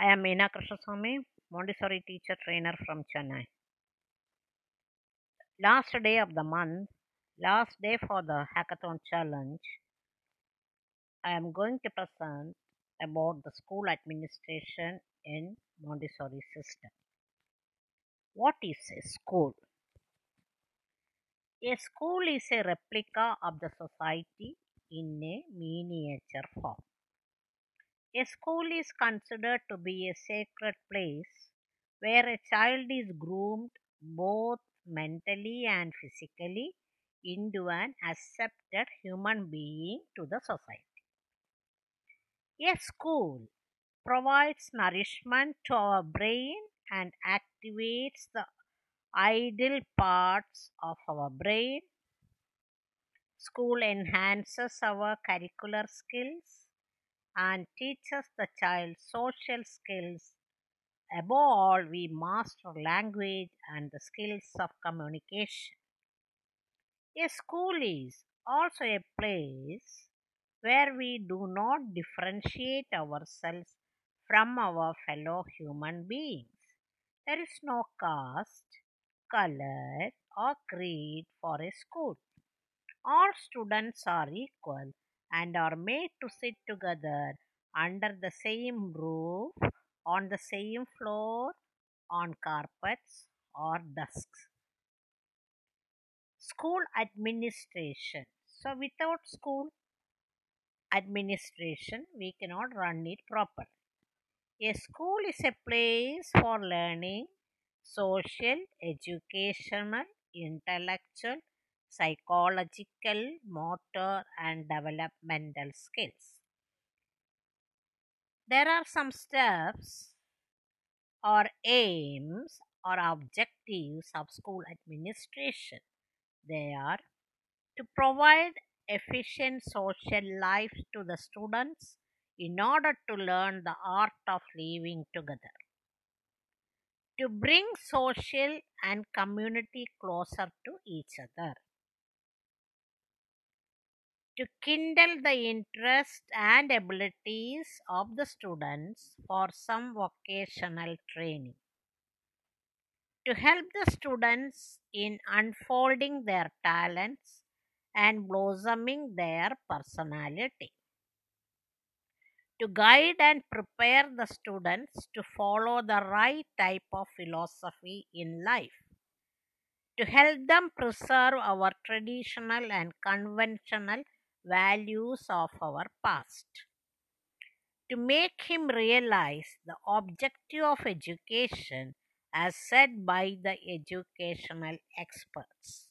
I am Meena Krishnaswamy, Montessori teacher trainer from Chennai. Last day of the month, last day for the hackathon challenge, I am going to present about the school administration in Montessori system. What is a school? A school is a replica of the society in a miniature form. A school is considered to be a sacred place where a child is groomed both mentally and physically into an accepted human being to the society. A school provides nourishment to our brain and activates the idle parts of our brain. School enhances our curricular skills and teaches the child social skills. Above all, we master language and the skills of communication. A school is also a place where we do not differentiate ourselves from our fellow human beings. There is no caste, color, or creed for a school. All students are equal and are made to sit together under the same roof, on the same floor, on carpets or desks. School administration. So, without school administration, we cannot run it properly. A school is a place for learning social, educational, intellectual, psychological, motor, and developmental skills. There are some steps or aims or objectives of school administration. They are to provide efficient social life to the students in order to learn the art of living together. To bring social and community closer to each other. To kindle the interest and abilities of the students for some vocational training. To help the students in unfolding their talents and blossoming their personality. To guide and prepare the students to follow the right type of philosophy in life. To help them preserve our traditional and conventional values of our past. To make him realize the objective of education as said by the educational experts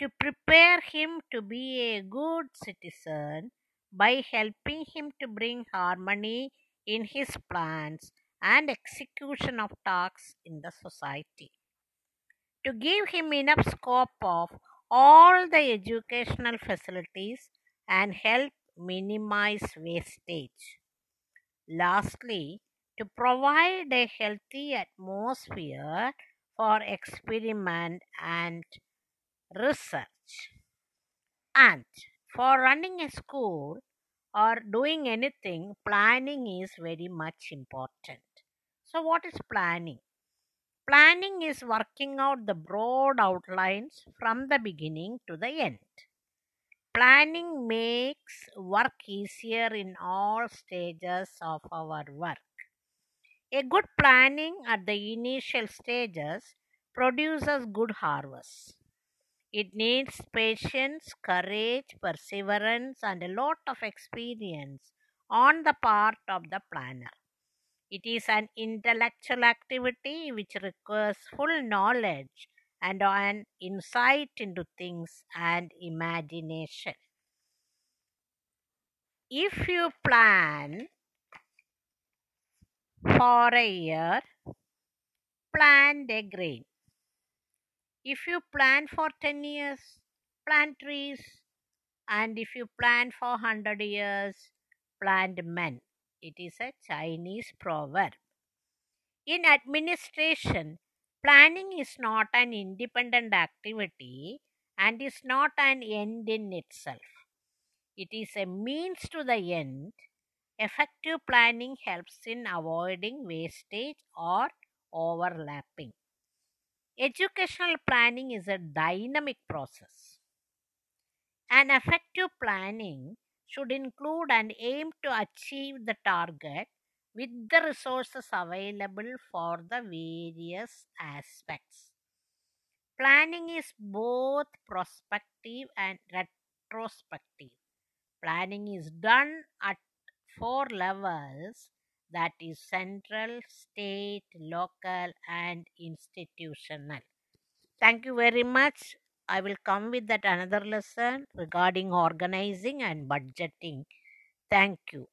to prepare him to be a good citizen by helping him to bring harmony in his plans and execution of tasks in the society. To give him enough scope of all the educational facilities and help minimize wastage. Lastly, to provide a healthy atmosphere for experiment and research. And for running a school or doing anything, planning is very much important. So, what is planning? Planning is working out the broad outlines from the beginning to the end. Planning makes work easier in all stages of our work. A good planning at the initial stages produces good harvests. It needs patience, courage, perseverance, and a lot of experience on the part of the planner. It is an intellectual activity which requires full knowledge and an insight into things and imagination. If you plan for a year, plant a grain. If you plan for 10 years, plant trees. And if you plan for 100 years, plant men. It is a Chinese proverb. In administration, planning is not an independent activity and is not an end in itself. It is a means to the end Effective planning helps in avoiding wastage or overlapping. Educational planning is a dynamic process. An effective planning should include an aim to achieve the target with the resources available for the various aspects. Planning is both prospective and retrospective. Planning is done at four levels that is central, state, local, and institutional. Thank you very much. I will come with that another lesson regarding organizing and budgeting. Thank you.